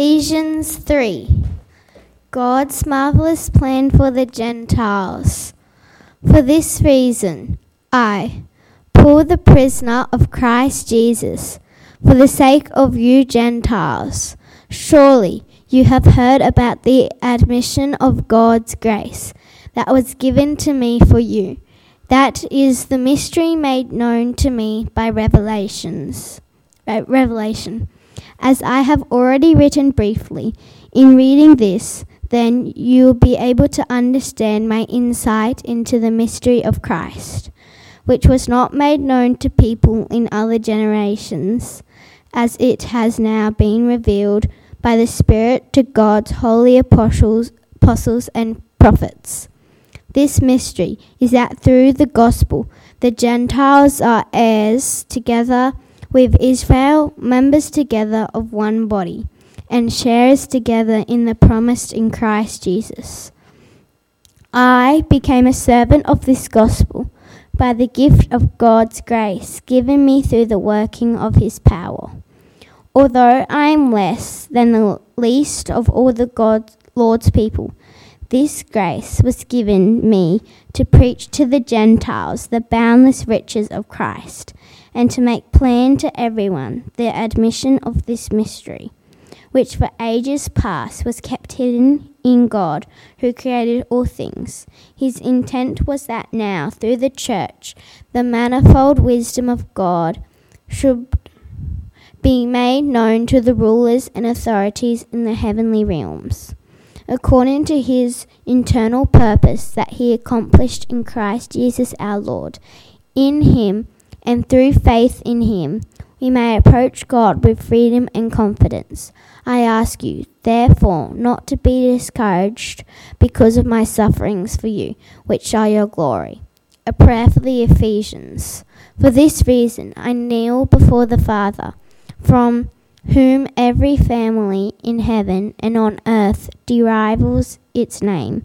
Ephesians 3 God's marvelous plan for the Gentiles. For this reason, I, Paul the prisoner of Christ Jesus, for the sake of you Gentiles, surely you have heard about the admission of God's grace that was given to me for you. That is the mystery made known to me by revelations. Revelation. As I have already written briefly, in reading this, then you will be able to understand my insight into the mystery of Christ, which was not made known to people in other generations, as it has now been revealed by the Spirit to God's holy apostles, apostles and prophets. This mystery is that through the gospel, the Gentiles are heirs together with Israel, members together of one body, and sharers together in the promise in Christ Jesus. I became a servant of this gospel by the gift of God's grace given me through the working of his power. Although I am less than the least of all the God, Lord's people, this grace was given me to preach to the Gentiles the boundless riches of Christ and to make plain to everyone the admission of this mystery, which for ages past was kept hidden in God who created all things. His intent was that now, through the church, the manifold wisdom of God should be made known to the rulers and authorities in the heavenly realms. According to his internal purpose that he accomplished in Christ Jesus our Lord, in him and through faith in him, we may approach God with freedom and confidence. I ask you, therefore, not to be discouraged because of my sufferings for you, which are your glory. A prayer for the Ephesians. For this reason, I kneel before the Father, from whom every family in heaven and on earth derives its name.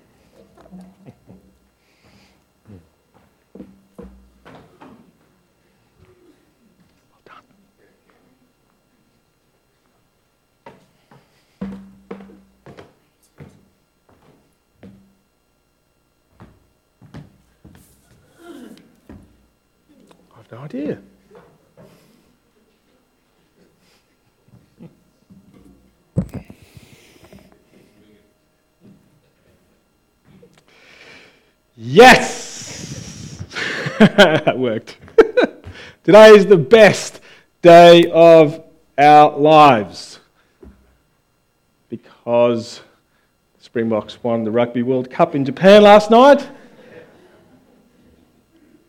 No idea. Yes! that worked. Today is the best day of our lives because Springboks won the Rugby World Cup in Japan last night.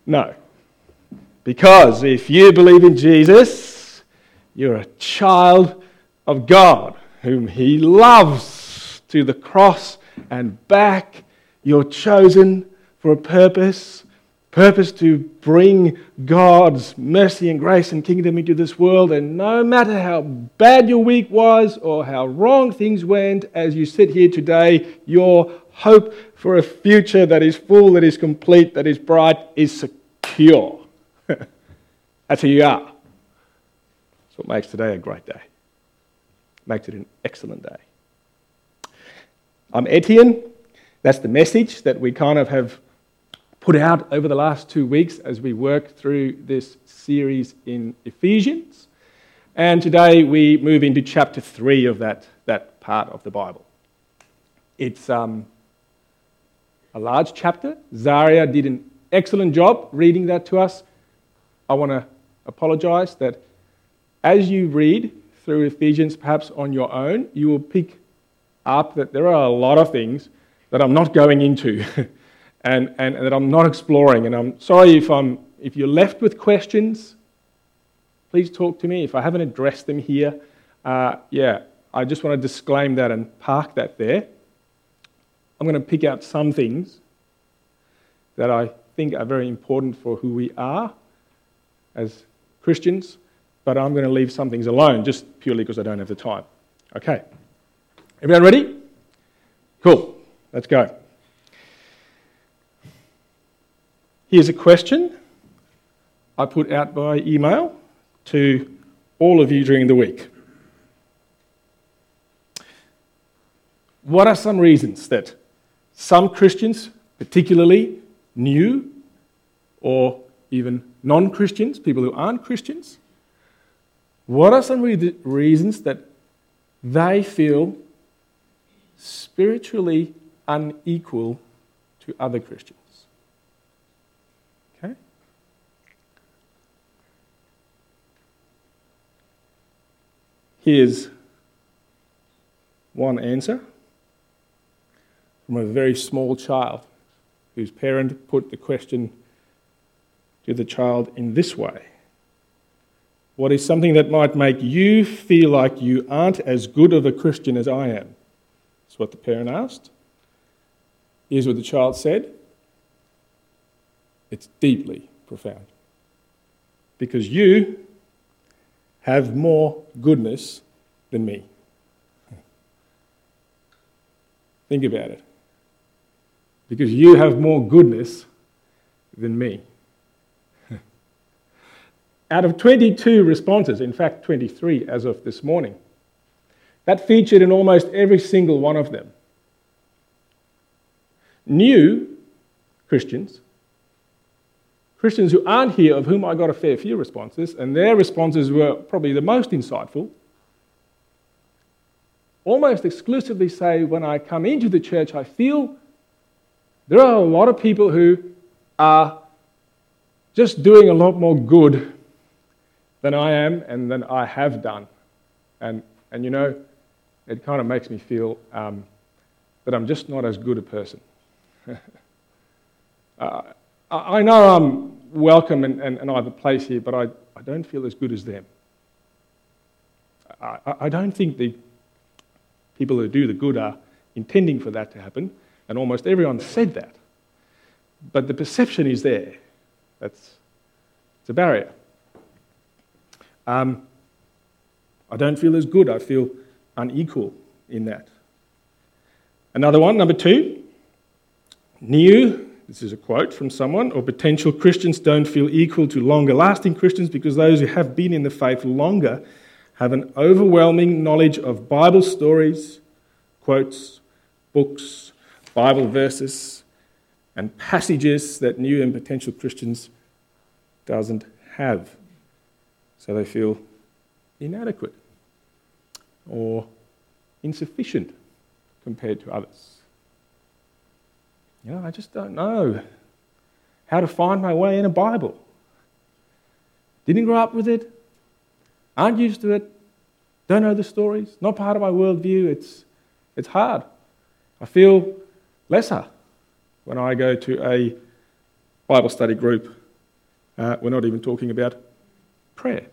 No. Because if you believe in Jesus, you're a child of God, whom He loves to the cross and back. You're chosen for a purpose purpose to bring God's mercy and grace and kingdom into this world. And no matter how bad your week was or how wrong things went, as you sit here today, your hope for a future that is full, that is complete, that is bright, is secure. That's who you are. That's what makes today a great day. Makes it an excellent day. I'm Etienne. That's the message that we kind of have put out over the last two weeks as we work through this series in Ephesians. And today we move into chapter three of that, that part of the Bible. It's um, a large chapter. Zaria did an excellent job reading that to us. I want to apologize that as you read through Ephesians, perhaps on your own, you will pick up that there are a lot of things that I'm not going into and, and, and that I'm not exploring. And I'm sorry if, I'm, if you're left with questions, please talk to me. If I haven't addressed them here, uh, yeah, I just want to disclaim that and park that there. I'm going to pick out some things that I think are very important for who we are as Christians, but I'm going to leave some things alone just purely because I don't have the time. Okay. Everyone ready? Cool. Let's go. Here's a question I put out by email to all of you during the week. What are some reasons that some Christians, particularly new or even non Christians, people who aren't Christians, what are some re- reasons that they feel spiritually unequal to other Christians? Okay? Here's one answer from a very small child whose parent put the question to the child in this way What is something that might make you feel like you aren't as good of a Christian as I am? That's what the parent asked. Here's what the child said it's deeply profound. Because you have more goodness than me. Think about it because you have more goodness than me. Out of 22 responses, in fact, 23 as of this morning, that featured in almost every single one of them. New Christians, Christians who aren't here, of whom I got a fair few responses, and their responses were probably the most insightful, almost exclusively say, When I come into the church, I feel there are a lot of people who are just doing a lot more good than I am and than I have done. And, and you know, it kind of makes me feel um, that I'm just not as good a person. uh, I know I'm welcome and, and, and I have a place here, but I, I don't feel as good as them. I, I don't think the people who do the good are intending for that to happen. And almost everyone said that. But the perception is there. That's it's a barrier. Um, I don't feel as good. I feel unequal in that. Another one, number two. New, this is a quote from someone, or potential Christians don't feel equal to longer lasting Christians because those who have been in the faith longer have an overwhelming knowledge of Bible stories, quotes, books, Bible verses and passages that new and potential Christians doesn't have. So they feel inadequate or insufficient compared to others. You know, I just don't know how to find my way in a Bible. Didn't grow up with it, aren't used to it, don't know the stories, not part of my worldview. It's, it's hard. I feel lesser when I go to a Bible study group. Uh, we're not even talking about prayer.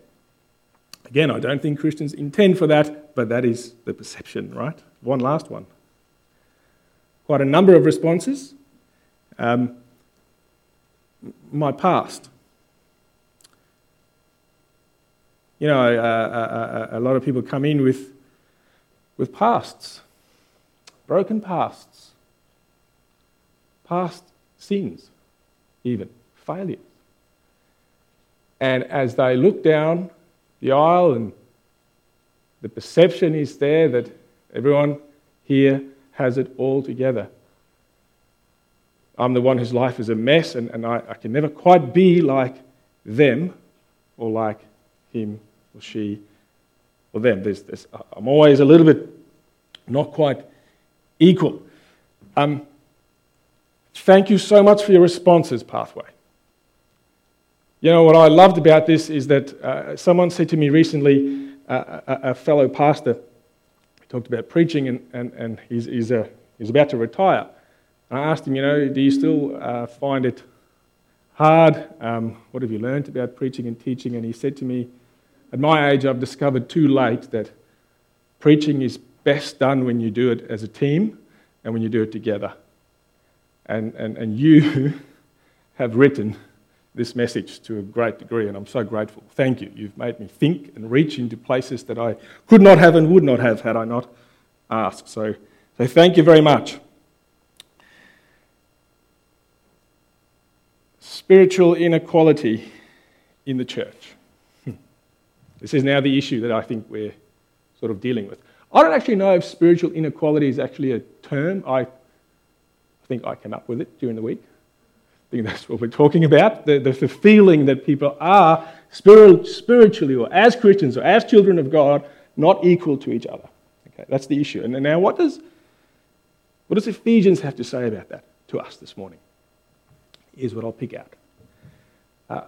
Again, I don't think Christians intend for that, but that is the perception, right? One last one. Quite a number of responses. Um, my past. You know, uh, uh, uh, a lot of people come in with, with pasts, broken pasts past sins, even failures. And as they look down the aisle, and the perception is there that everyone here has it all together. I'm the one whose life is a mess, and, and I, I can never quite be like them or like him or she or them. There's, there's, I'm always a little bit not quite equal. Um, Thank you so much for your responses, Pathway. You know, what I loved about this is that uh, someone said to me recently, uh, a, a, fellow pastor, who talked about preaching and, and, and he's, he's, uh, he's about to retire. And I asked him, you know, do you still uh, find it hard? Um, what have you learned about preaching and teaching? And he said to me, at my age, I've discovered too late that preaching is best done when you do it as a team and when you do it together. And, and, and you have written this message to a great degree, and I'm so grateful. Thank you. You've made me think and reach into places that I could not have and would not have had I not asked. So, so thank you very much. Spiritual inequality in the church. This is now the issue that I think we're sort of dealing with. I don't actually know if spiritual inequality is actually a term. I think I came up with it during the week. I think that's what we're talking about the, the, the feeling that people are spiritually or as Christians or as children of God not equal to each other. Okay, that's the issue. And now, what does, what does Ephesians have to say about that to us this morning? Here's what I'll pick out. Uh,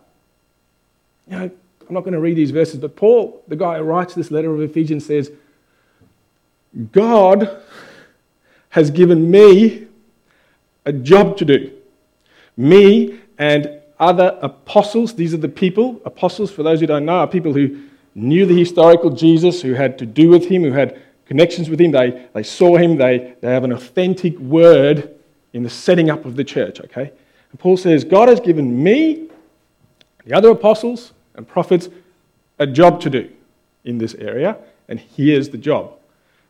you know, I'm not going to read these verses, but Paul, the guy who writes this letter of Ephesians, says, God has given me a job to do me and other apostles, these are the people, apostles, for those who don't know, are people who knew the historical Jesus, who had to do with him, who had connections with him. They, they saw him, they, they have an authentic word in the setting up of the church, okay? And Paul says, God has given me, the other apostles and prophets, a job to do in this area, and here's the job.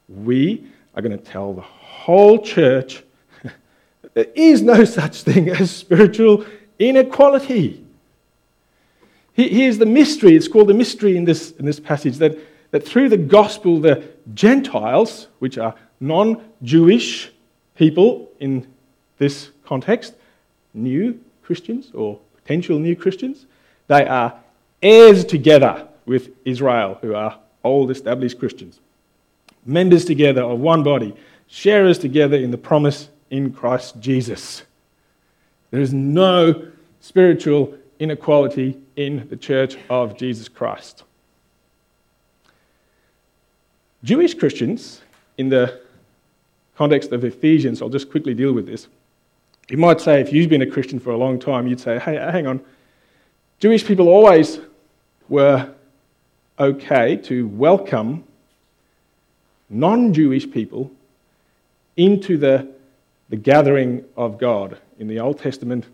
We are going to tell the whole church there is no such thing as spiritual inequality. Here's the mystery. It's called the mystery in this, in this passage that, that through the gospel, the Gentiles, which are non Jewish people in this context, new Christians or potential new Christians, they are heirs together with Israel, who are old established Christians. Members together of one body, sharers together in the promise in Christ Jesus. There is no spiritual inequality in the church of Jesus Christ. Jewish Christians, in the context of Ephesians, I'll just quickly deal with this. You might say, if you've been a Christian for a long time, you'd say, hey, hang on. Jewish people always were okay to welcome non Jewish people into the the gathering of God. In the Old Testament,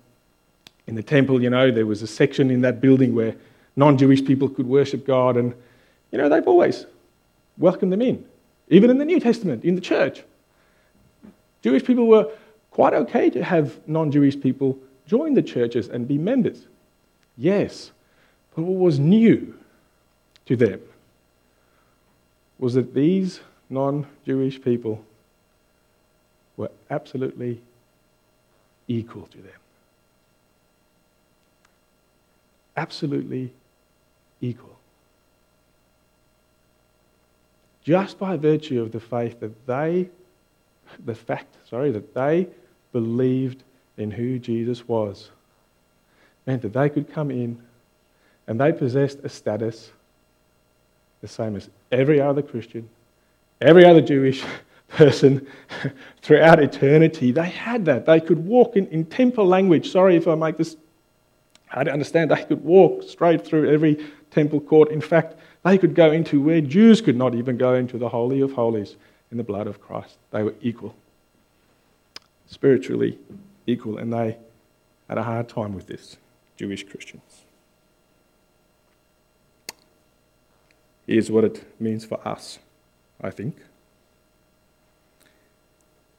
in the temple, you know, there was a section in that building where non Jewish people could worship God, and, you know, they've always welcomed them in. Even in the New Testament, in the church. Jewish people were quite okay to have non Jewish people join the churches and be members. Yes, but what was new to them was that these non Jewish people were absolutely equal to them. Absolutely equal. Just by virtue of the faith that they, the fact, sorry, that they believed in who Jesus was, meant that they could come in and they possessed a status the same as every other Christian, every other Jewish person throughout eternity. They had that. They could walk in, in temple language. Sorry if I make this hard to understand. They could walk straight through every temple court. In fact, they could go into where Jews could not even go into the Holy of Holies in the blood of Christ. They were equal, spiritually equal, and they had a hard time with this, Jewish Christians. Here's what it means for us, I think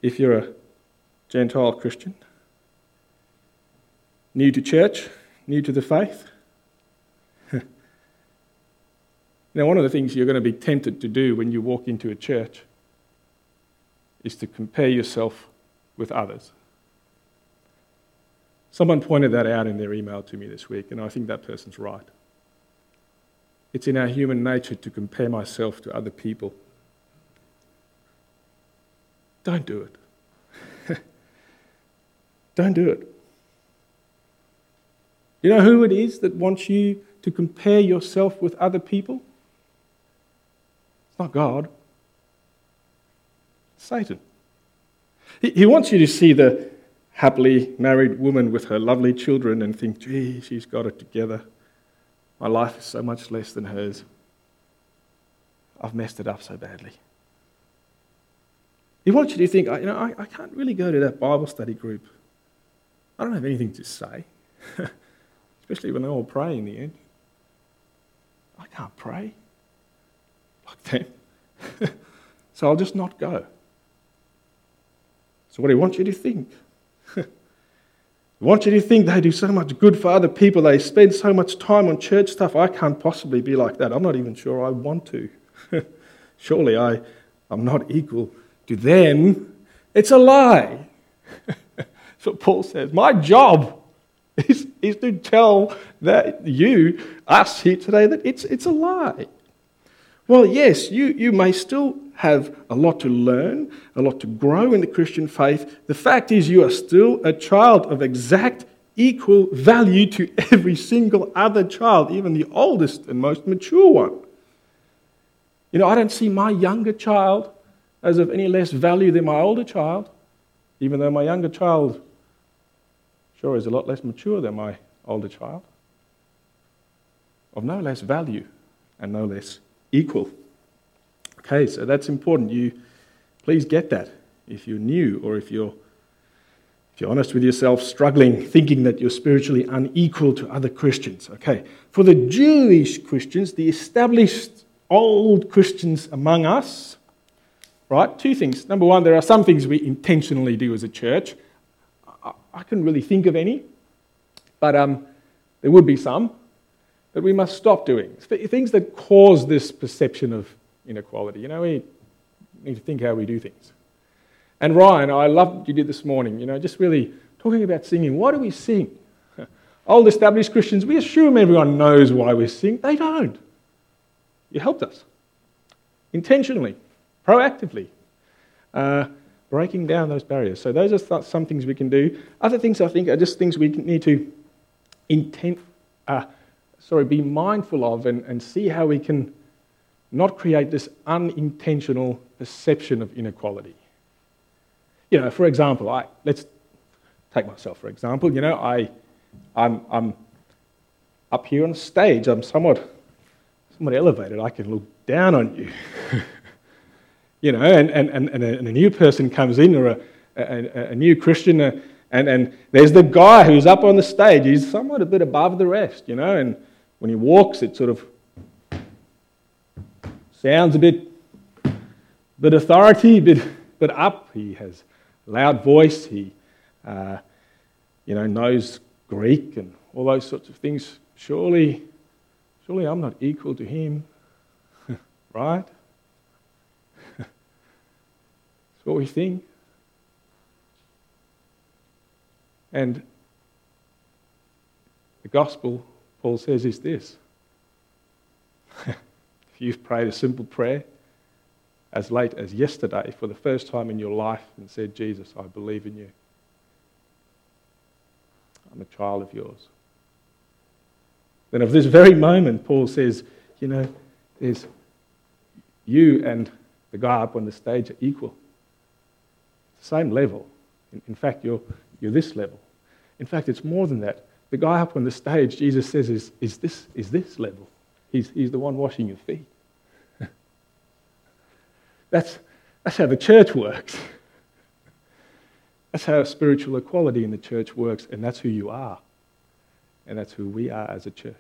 if you're a Gentile Christian, new to church, new to the faith. now, one of the things you're going to be tempted to do when you walk into a church is to compare yourself with others. Someone pointed that out in their email to me this week, and I think that person's right. It's in our human nature to compare myself to other people don't do it. Don't do it. You know who it is that wants you to compare yourself with other people? It's not God, it's Satan. He, he wants you to see the happily married woman with her lovely children and think, gee, she's got it together. My life is so much less than hers. I've messed it up so badly. He wants you to think, you know, I, I can't really go to that Bible study group. I don't have anything to say, especially when they all pray in the end. I can't pray like them. so I'll just not go. So, what do wants you to think? he wants you to think they do so much good for other people, they spend so much time on church stuff. I can't possibly be like that. I'm not even sure I want to. Surely I, I'm not equal to them. It's a lie. That's what Paul says. My job is, is to tell that you, us here today, that it's, it's a lie. Well, yes, you, you may still have a lot to learn, a lot to grow in the Christian faith. The fact is, you are still a child of exact equal value to every single other child, even the oldest and most mature one. You know, I don't see my younger child as of any less value than my older child, even though my younger child sure is a lot less mature than my older child. Of no less value and no less equal. Okay, so that's important. You please get that if you're new or if you're if you're honest with yourself, struggling, thinking that you're spiritually unequal to other Christians. Okay, for the Jewish Christians, the established old Christians among us, right? Two things. Number one, there are some things we intentionally do as a church. I, I not really think of any, but um, there would be some that we must stop doing. Things that cause this perception of inequality. You know, we need to think how we do things. And Ryan, I love what you did this morning, you know, just really talking about singing. Why do we sing? Old established Christians, we assume everyone knows why we sing. They don't. You helped us intentionally, proactively, uh, breaking down those barriers. So, those are some things we can do. Other things I think are just things we need to intent, uh, sorry, be mindful of and, and see how we can not create this unintentional perception of inequality. You know, for example, I, let's take myself for example. You know, I, I'm, I'm up here on stage. I'm somewhat somewhat elevated, I can look down on you. you know, and, and, and, and, a, and, a, new person comes in, or a, a, a new Christian, uh, and, and there's the guy who's up on the stage. He's somewhat a bit above the rest, you know, and when he walks, it sort of sounds a bit, bit authority, bit, bit up. He has loud voice. He, uh, you know, knows Greek and all those sorts of things. Surely Surely I'm not equal to him, right? That's what we think. And the gospel, Paul says, is this. if you've prayed a simple prayer as late as yesterday for the first time in your life and said, Jesus, I believe in you, I'm a child of yours. Then, of this very moment, Paul says, you know, there's you and the guy up on the stage are equal. Same level. In, in fact, you're, you're this level. In fact, it's more than that. The guy up on the stage, Jesus says, is, is, this, is this level. He's, he's the one washing your feet. that's, that's how the church works. That's how spiritual equality in the church works, and that's who you are. And that's who we are as a church.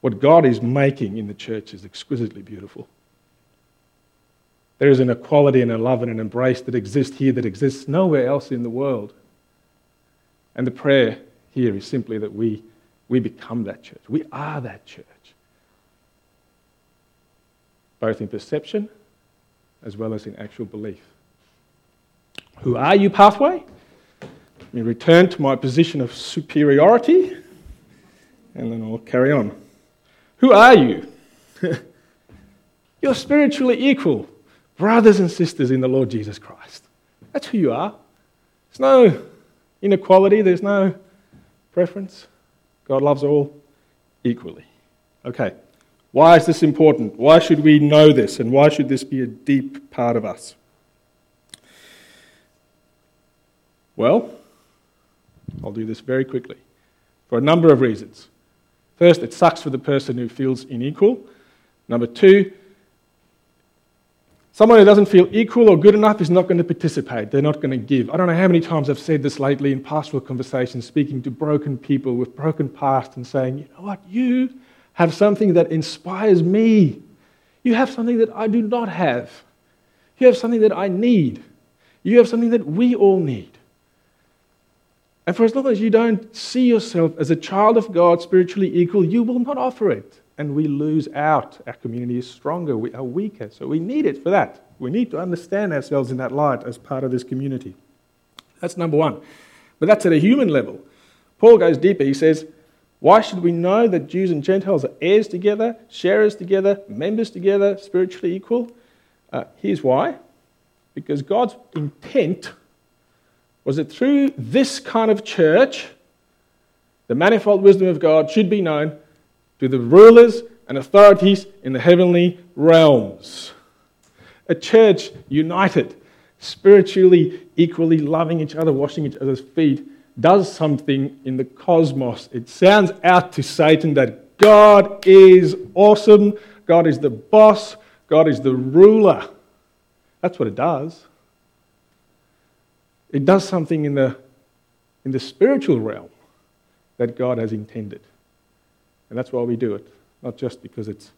What God is making in the church is exquisitely beautiful. There is an equality and a love and an embrace that exists here that exists nowhere else in the world. And the prayer here is simply that we, we become that church. We are that church, both in perception as well as in actual belief. Who are you, pathway? Let me return to my position of superiority, and then I'll carry on. Who are you? You're spiritually equal, brothers and sisters in the Lord Jesus Christ. That's who you are. There's no, inequality, there's no preference. God loves all equally. Okay, why is this important? Why should we know this? And why should this be a deep part of us? Well, I'll do this very quickly for a number of reasons. First, it sucks for the person who feels unequal. Number two, someone who doesn't feel equal or good enough is not going to participate. They're not going to give. I don't know how many times I've said this lately in pastoral conversations, speaking to broken people with broken past and saying, you know what, you have something that inspires me. You have something that I do not have. You have something that I need. You have something that we all need. And for as long as you don't see yourself as a child of God, spiritually equal, you will not offer it. And we lose out. Our community is stronger, we are weaker. So we need it for that. We need to understand ourselves in that light as part of this community. That's number one. But that's at a human level. Paul goes deeper. He says, Why should we know that Jews and Gentiles are heirs together, sharers together, members together, spiritually equal? Uh, here's why. Because God's intent was that through this kind of church, the manifold wisdom of God should be known to the rulers and authorities in the heavenly realms. A church united, spiritually, equally loving each other, washing each other's feet, does something in the cosmos. It sounds out to Satan that God is awesome, God is the boss, God is the ruler. That's what it does. It does something in the, in the spiritual realm that God has intended. And that's why we do it, not just because it's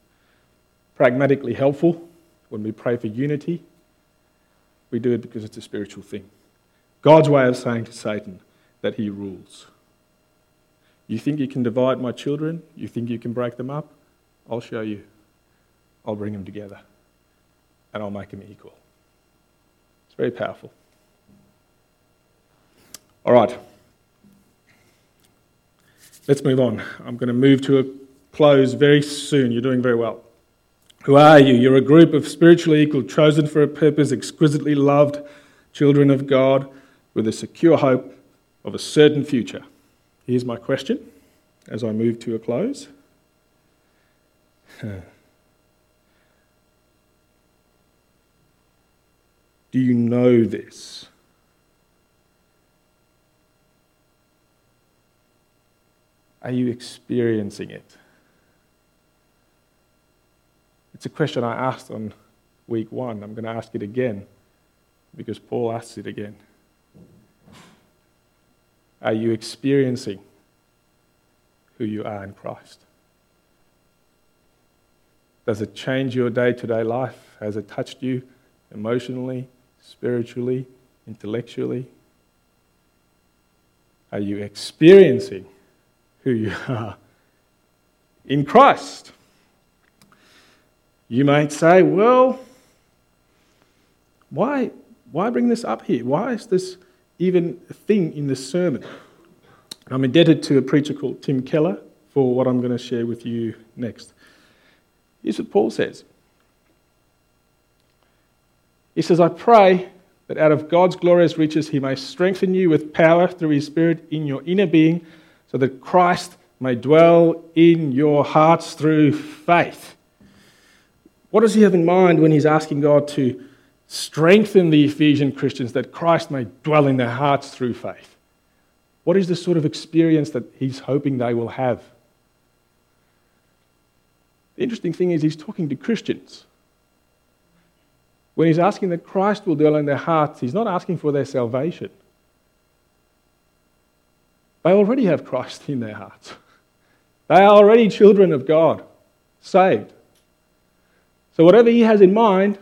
pragmatically helpful when we pray for unity. We do it because it's a spiritual thing. God's way of saying to Satan that he rules. You think you can divide my children? You think you can break them up? I'll show you. I'll bring them together and I'll make them equal. It's very powerful. All right. Let's move on. I'm going to move to a close very soon. You're doing very well. Who are you? You're a group of spiritually equal, chosen for a purpose, exquisitely loved children of God with a secure hope of a certain future. Here's my question as I move to a close. Do you know this? Are you experiencing it? It's a question I asked on week one. I'm going to ask it again because Paul asks it again. Are you experiencing who you are in Christ? Does it change your day to day life? Has it touched you emotionally, spiritually, intellectually? Are you experiencing who you are in Christ. You might say, well, why, why bring this up here? Why is this even a thing in this sermon? I'm indebted to a preacher called Tim Keller for what I'm going to share with you next. Here's what Paul says He says, I pray that out of God's glorious riches he may strengthen you with power through his Spirit in your inner being so that Christ may dwell in your hearts through faith. What does he have in mind when he's asking God to strengthen the Ephesian Christians that Christ may dwell in their hearts through faith? What is the sort of experience that he's hoping they will have? The interesting thing is, he's talking to Christians. When he's asking that Christ will dwell in their hearts, he's not asking for their salvation. They already have Christ in their hearts. They are already children of God, saved. So, whatever He has in mind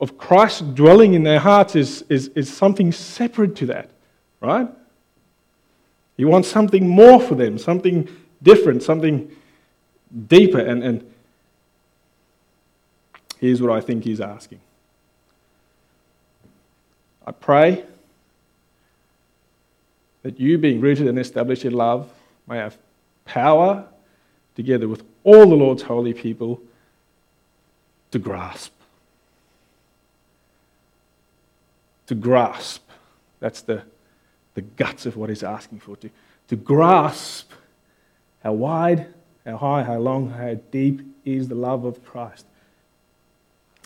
of Christ dwelling in their hearts is, is, is something separate to that, right? He wants something more for them, something different, something deeper. And, and here's what I think He's asking I pray that you, being rooted and established in love, may have power, together with all the Lord's holy people, to grasp. To grasp. That's the the guts of what he's asking for, to, to grasp how wide, how high, how long, how deep is the love of Christ.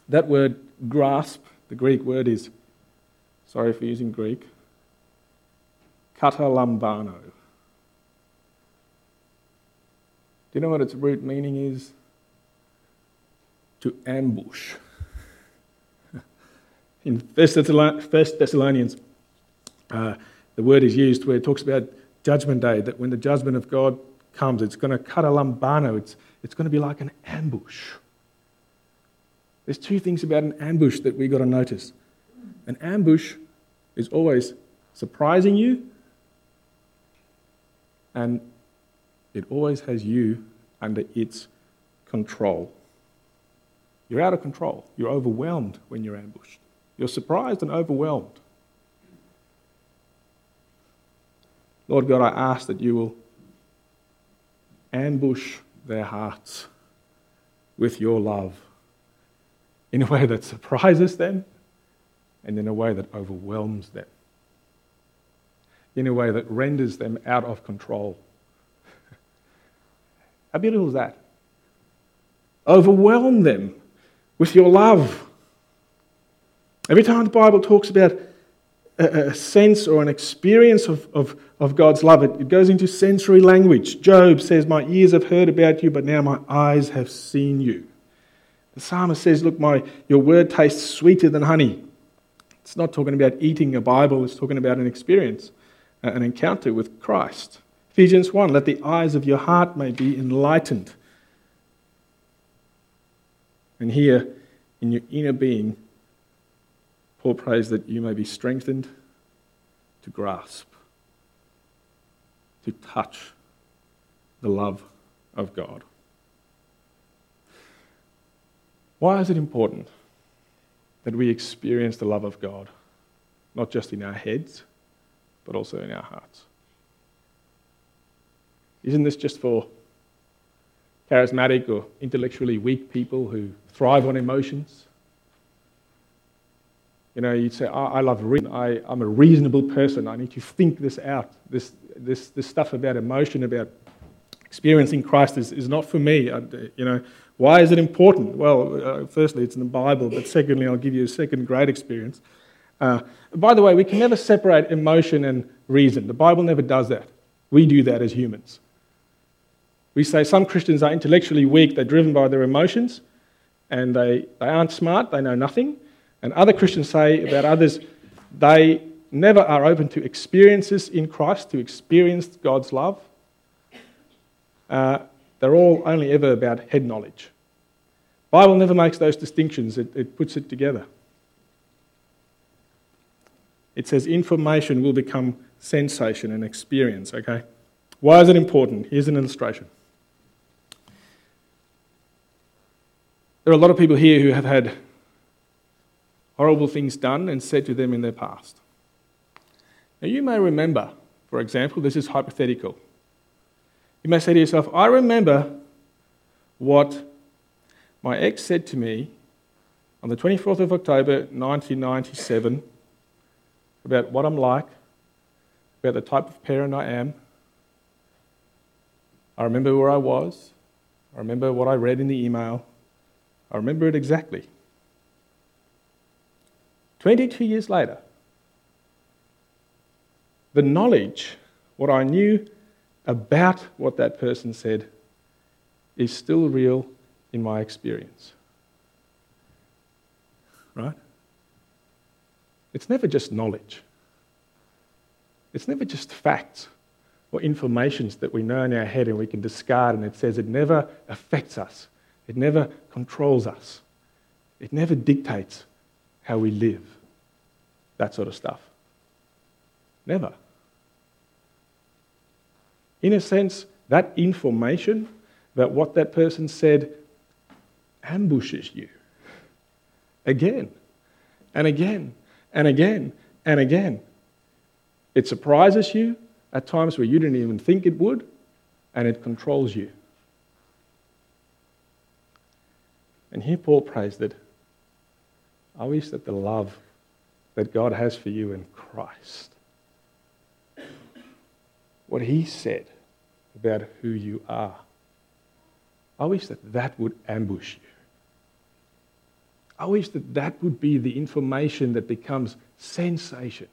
That word grasp, the Greek word is, sorry for using Greek, katalambano. Do you know what its root meaning is? To ambush. In First Thessalonians, uh, the word is used where it talks about judgment day, that when the judgment of God comes, it's going to katalambano, it's, it's going to be like an ambush. There's two things about an ambush that we've got to notice. An ambush is always surprising you, and it always has you under its control. You're out of control. You're overwhelmed when you're ambushed. You're surprised and overwhelmed. Lord God, I ask that you will ambush their hearts with your love in a way that surprises them and in a way that overwhelms them, in a way that renders them out of control. How beautiful is that? Overwhelm them with your love. Every time the Bible talks about a, sense or an experience of, of, of God's love. It, it goes into sensory language. Job says, My ears have heard about you, but now my eyes have seen you. The psalmist says, Look, my, your word tastes sweeter than honey. It's not talking about eating a Bible, it's talking about an experience, Uh, an encounter with Christ. Ephesians 1 Let the eyes of your heart may be enlightened. And here, in your inner being, Paul prays that you may be strengthened to grasp, to touch the love of God. Why is it important that we experience the love of God, not just in our heads, but also in our hearts? Isn't this just for charismatic or intellectually weak people who thrive on emotions? You know, you'd say, oh, I love reason. I, I'm a reasonable person. I need to think this out. This, this, this stuff about emotion, about experiencing Christ is, is not for me. I, you know, why is it important? Well, uh, firstly, it's in the Bible, but secondly, I'll give you a second great experience. Uh, by the way, we can never separate emotion and reason. The Bible never does that. We do that as humans. We say some Christians are intellectually weak, they're driven by their emotions, and they, they aren't smart, they know nothing. And other Christians say about others, they never are open to experiences in Christ, to experience God's love. Uh, they're all only ever about head knowledge. Bible never makes those distinctions, it, it puts it together. It says information will become sensation and experience, okay? Why is it important? Here's an illustration. There are a lot of people here who have had horrible things done and said to them in their past. Now, you may remember, for example, this is hypothetical. You may say to yourself, I remember what my ex said to me on the 24th of October 1997 about what I'm like, about the type of parent I am. I remember where I was. I remember what I read in the email. I remember it exactly. 22 years later, the knowledge, what I knew about what that person said, is still real in my experience. Right? It's never just knowledge. It's never just facts or informations that we know in our head and we can discard, and it says it never affects us, it never controls us, it never dictates how we live, that sort of stuff. Never. In a sense, that information about what that person said ambushes you again and again and again and again. It surprises you at times where you didn't even think it would, and it controls you. And here Paul prays that I wish that the love that God has for you in Christ what he said about who you are. I wish that that would ambush you. I wish that that would be the information that becomes sensation.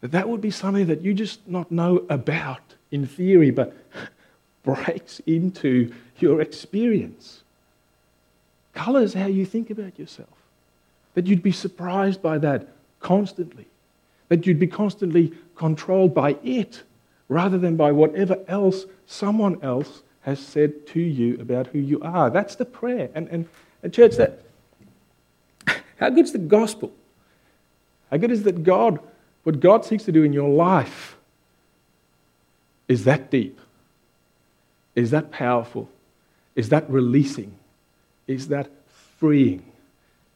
That that would be something that you just not know about in theory, but breaks into your experience. Colors how you think about yourself. That you'd be surprised by that constantly. That you'd be constantly controlled by it rather than by whatever else someone else has said to you about who you are. That's the prayer. And, and, and church, that how good is the gospel? How good is that God, what God seeks to do in your life is that deep? Is that powerful? Is that releasing? Is that freeing?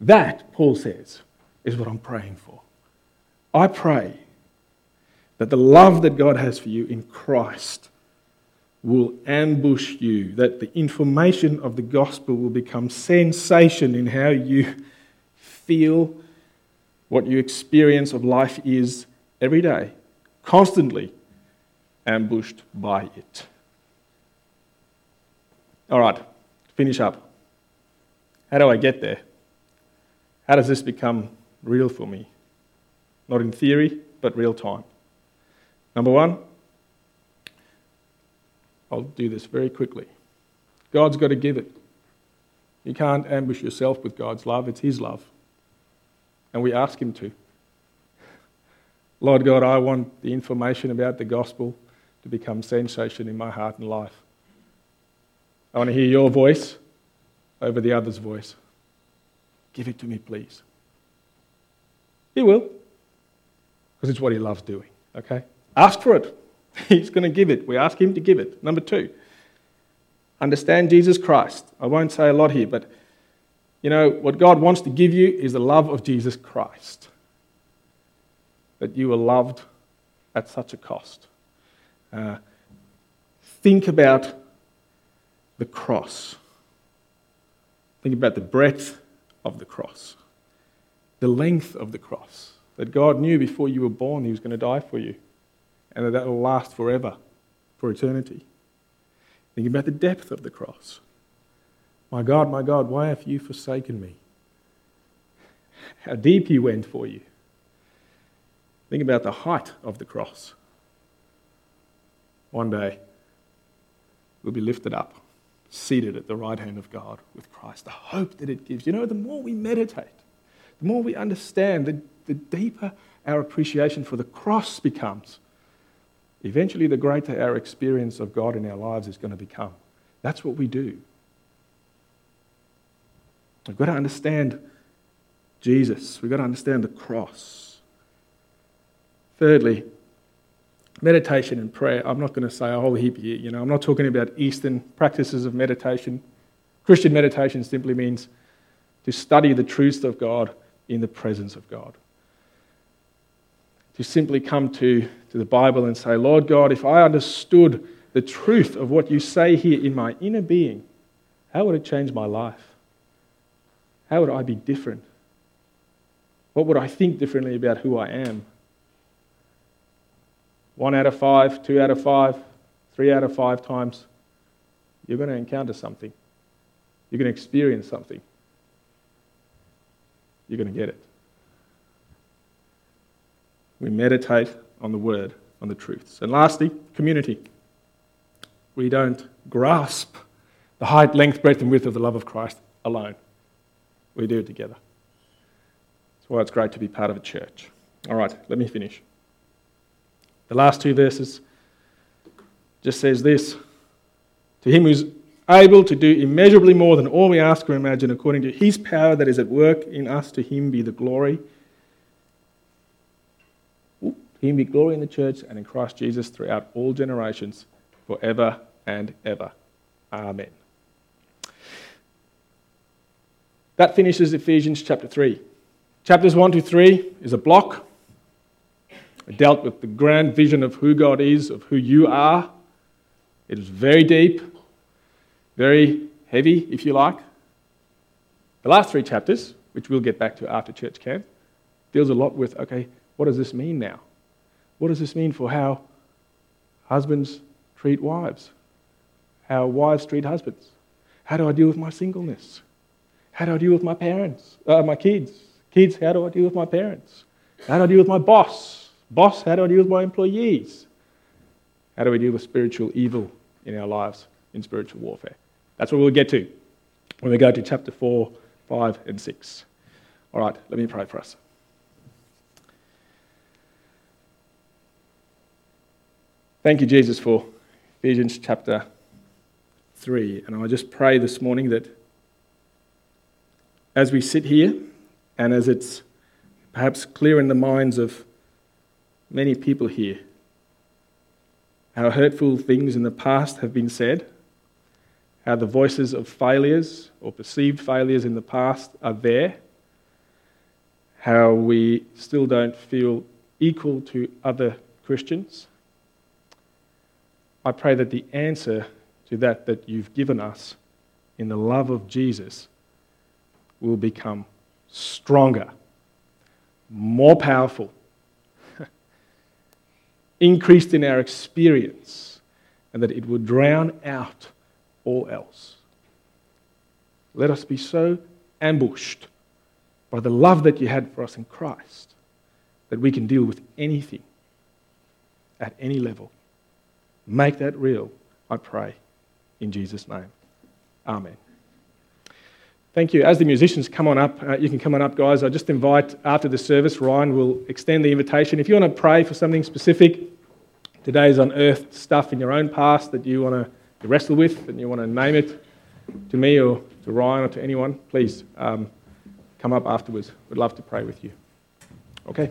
That, Paul says, is what I'm praying for. I pray that the love that God has for you in Christ will ambush you, that the information of the gospel will become sensation in how you feel, what your experience of life is every day, constantly ambushed by it. All right, finish up. How do I get there? How does this become real for me? Not in theory, but real time. Number one, I'll do this very quickly. God's got to give it. You can't ambush yourself with God's love, it's His love. And we ask Him to. Lord God, I want the information about the gospel to become sensation in my heart and life. I want to hear your voice over the other's voice. Give it to me, please. He will, because it's what he loves doing, okay? Ask for it. He's going to give it. We ask him to give it. Number two, understand Jesus Christ. I won't say a lot here, but you know, what God wants to give you is the love of Jesus Christ. That you were loved at such a cost. Uh, think about the cross. Think about the breadth of the cross, the length of the cross. That God knew before you were born He was going to die for you, and that that will last forever, for eternity. Think about the depth of the cross. My God, my God, why have you forsaken me? How deep He went for you. Think about the height of the cross one day we'll be lifted up, seated at the right hand of God with Christ. The hope that it gives. You know, the more we meditate, the more we understand, the, the deeper our appreciation for the cross becomes. Eventually, the greater our experience of God in our lives is going to become. That's what we do. We've got to understand Jesus. We've got to understand the cross. Thirdly, meditation and prayer, I'm not going to say a whole heap here. You know, I'm not talking about Eastern practices of meditation. Christian meditation simply means to study the truths of God in the presence of God. To simply come to, to the Bible and say, Lord God, if I understood the truth of what you say here in my inner being, how would it change my life? How would I be different? What would I think differently about who I am? one out of five, two out of five, three out of five times, you're going to encounter something. You're going to experience something. You're going to get it. We meditate on the word, on the truths. And lastly, community. We don't grasp the height, length, breadth, and width of the love of Christ alone. We do it together. That's why it's great to be part of a church. All right, let me finish. The last two verses just says this To him who's able to do immeasurably more than all we ask or imagine, according to his power that is at work in us, to him be the glory. To him be glory in the church and in Christ Jesus throughout all generations, forever and ever. Amen. That finishes Ephesians chapter 3. Chapters 1 to 3 is a block it dealt with the grand vision of who God is, of who you are. It was very deep, very heavy, if you like. The last three chapters, which we'll get back to after church camp, deals a lot with okay, what does this mean now? What does this mean for how husbands treat wives, how wives treat husbands. How do I deal with my singleness? How do I deal with my parents, uh, my kids? Kids, how do I deal with my parents? How do I deal with my boss? Boss, how do I deal with my employees? How do we deal with spiritual evil in our lives, in spiritual warfare? That's what we'll get to when we go to chapter 4, 5, and 6. All right, let me pray for us. Thank you, Jesus, for Ephesians chapter 3. And I just pray this morning that as we sit here and as it's perhaps clear in the minds of many people here, how hurtful things in the past have been said, how the voices of failures or perceived failures in the past are there, how we still don't feel equal to other Christians. I pray that the answer to that that you've given us in the love of Jesus will become stronger, more powerful, increased in our experience, and that it would drown out all else. Let us be so ambushed by the love that you had for us in Christ that we can deal with anything at any level. Make that real, I pray, in Jesus' name. Amen. Thank you. As the musicians come on up, uh, you can come on up, guys. I just invite after the service, Ryan will extend the invitation. If you want to pray for something specific, today's unearthed stuff in your own past that you want to wrestle with and you want to name it to me or to Ryan or to anyone, please um, come up afterwards. We'd love to pray with you. Okay?